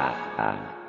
Dadah.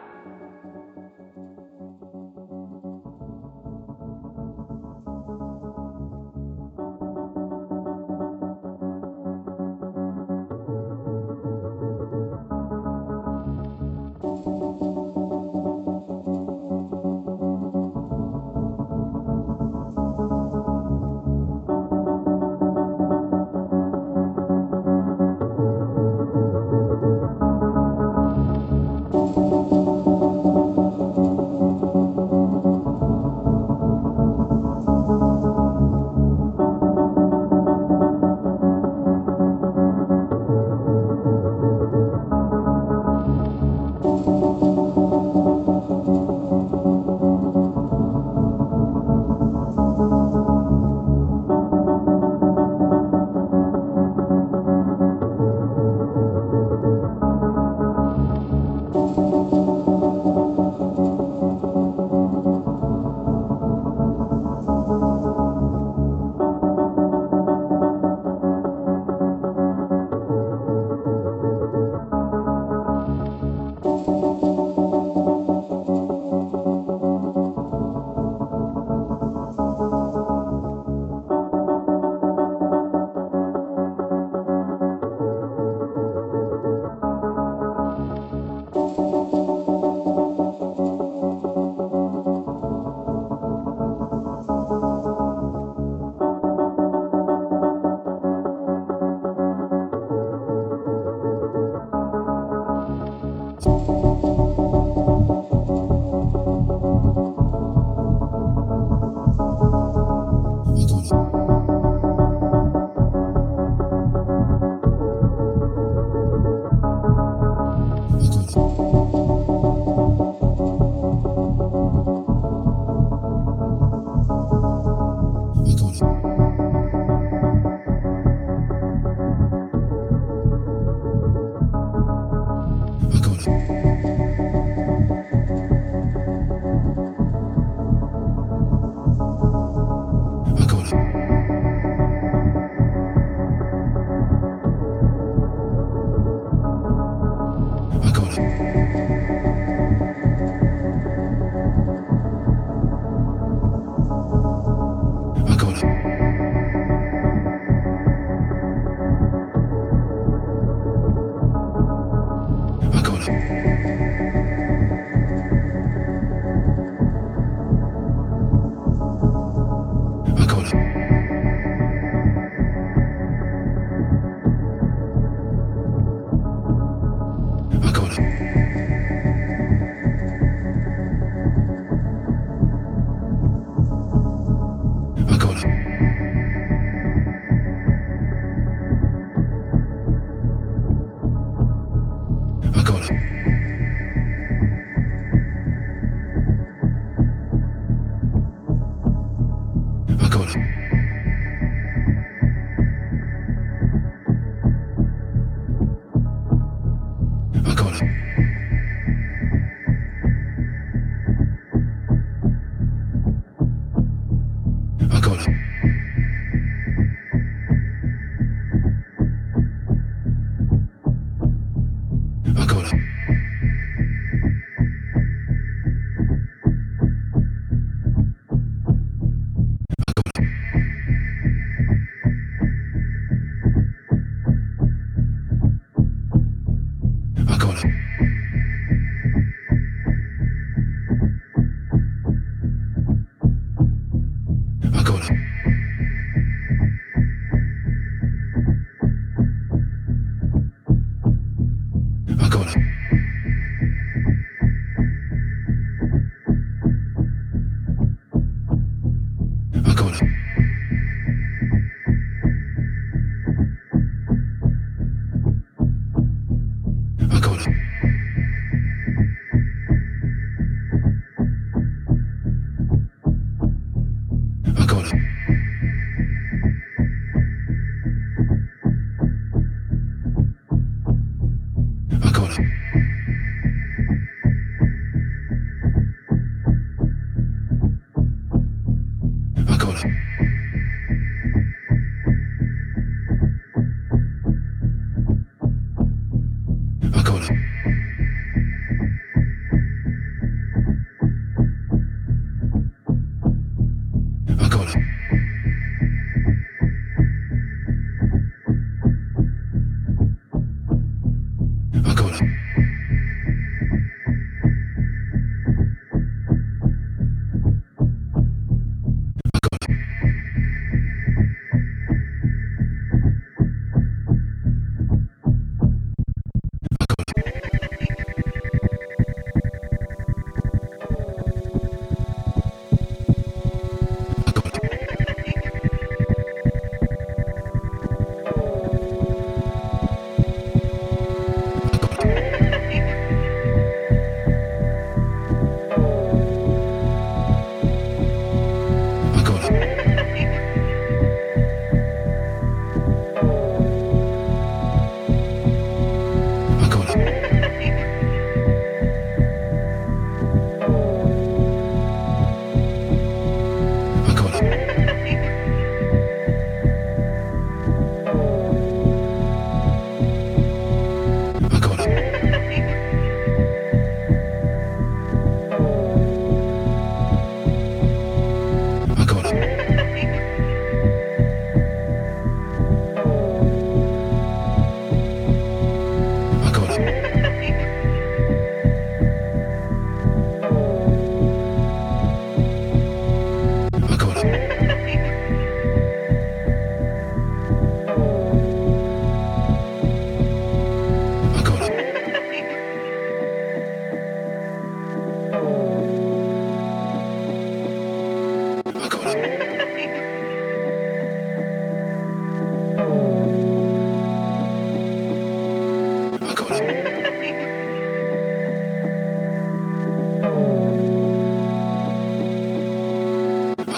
Bye.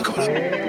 これ。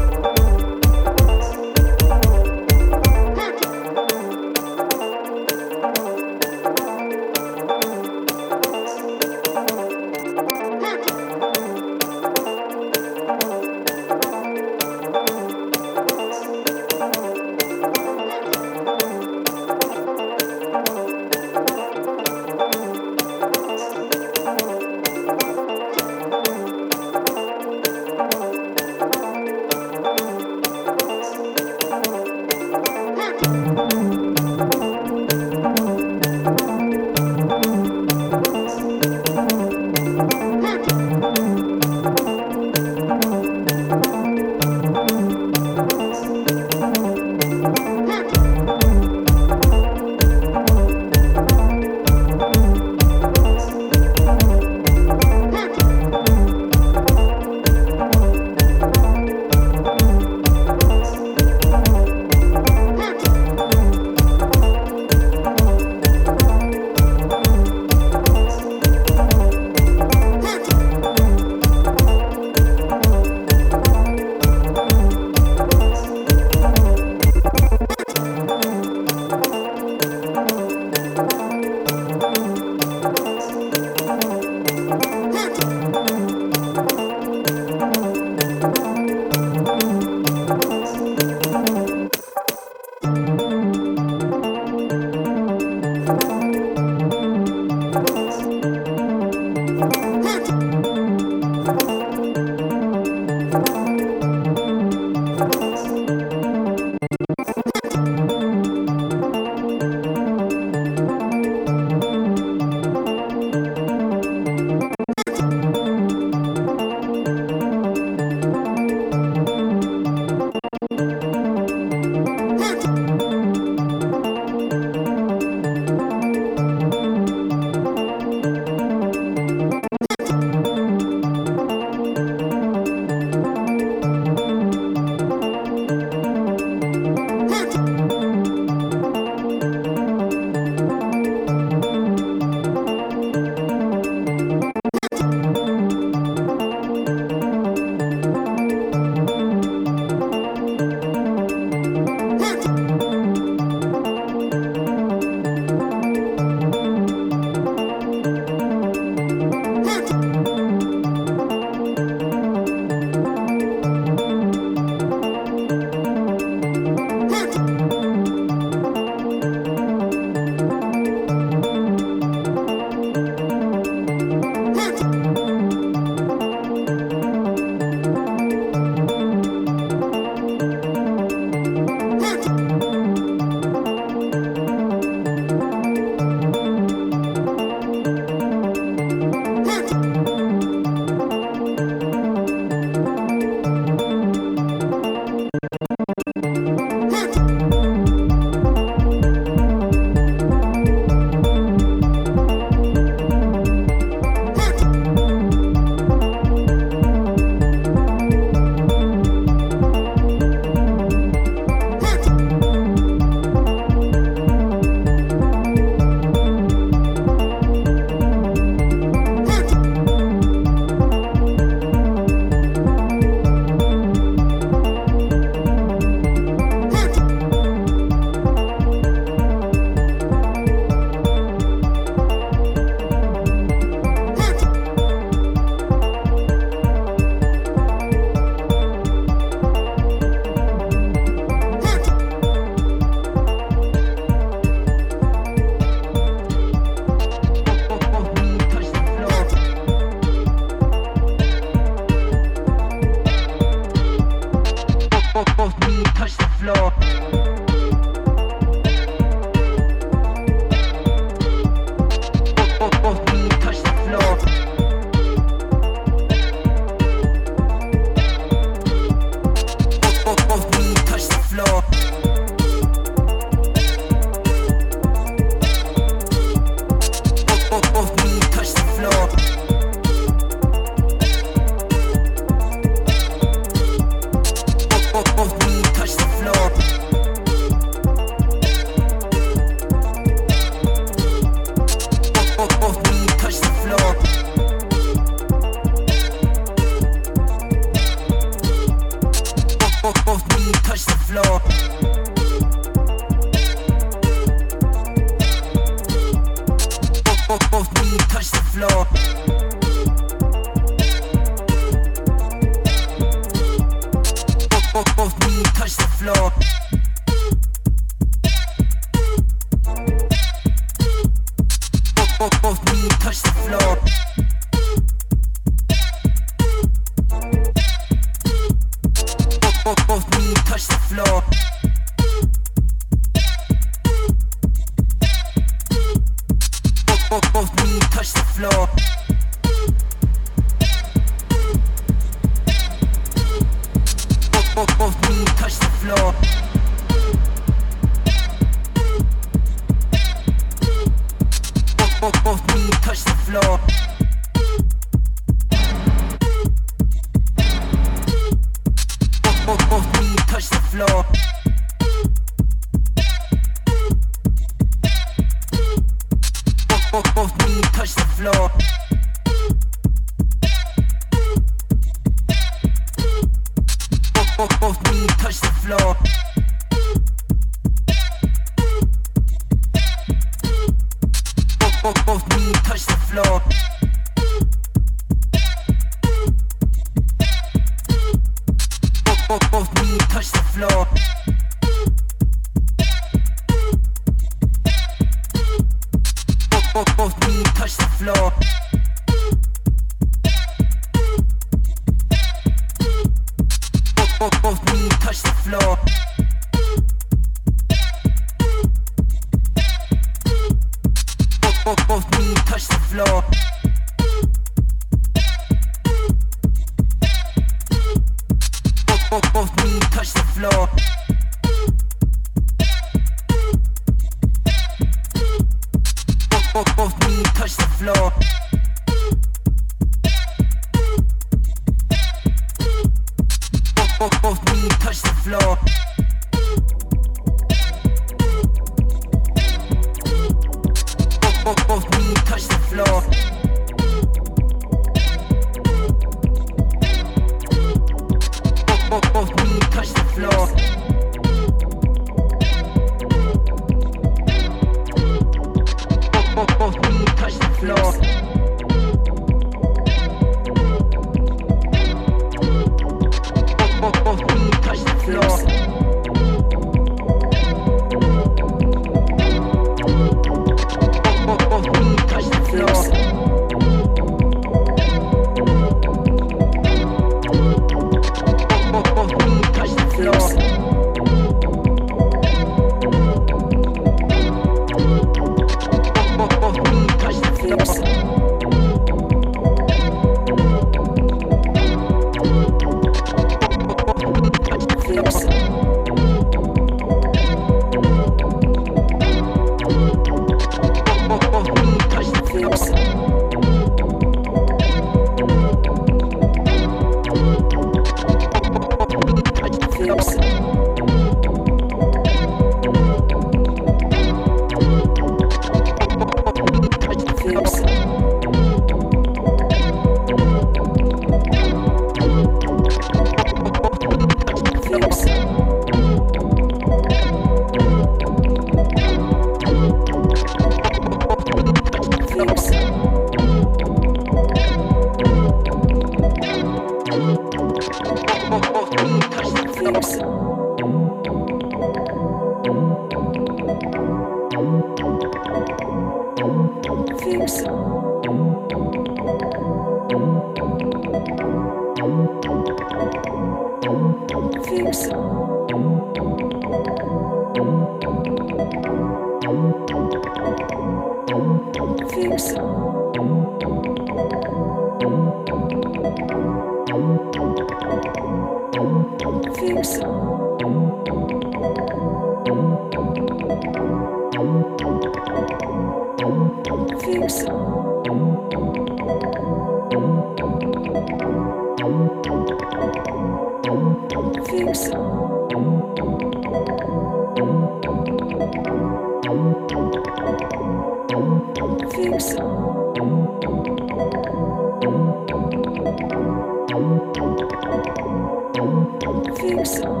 Thanks.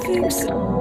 things. Things.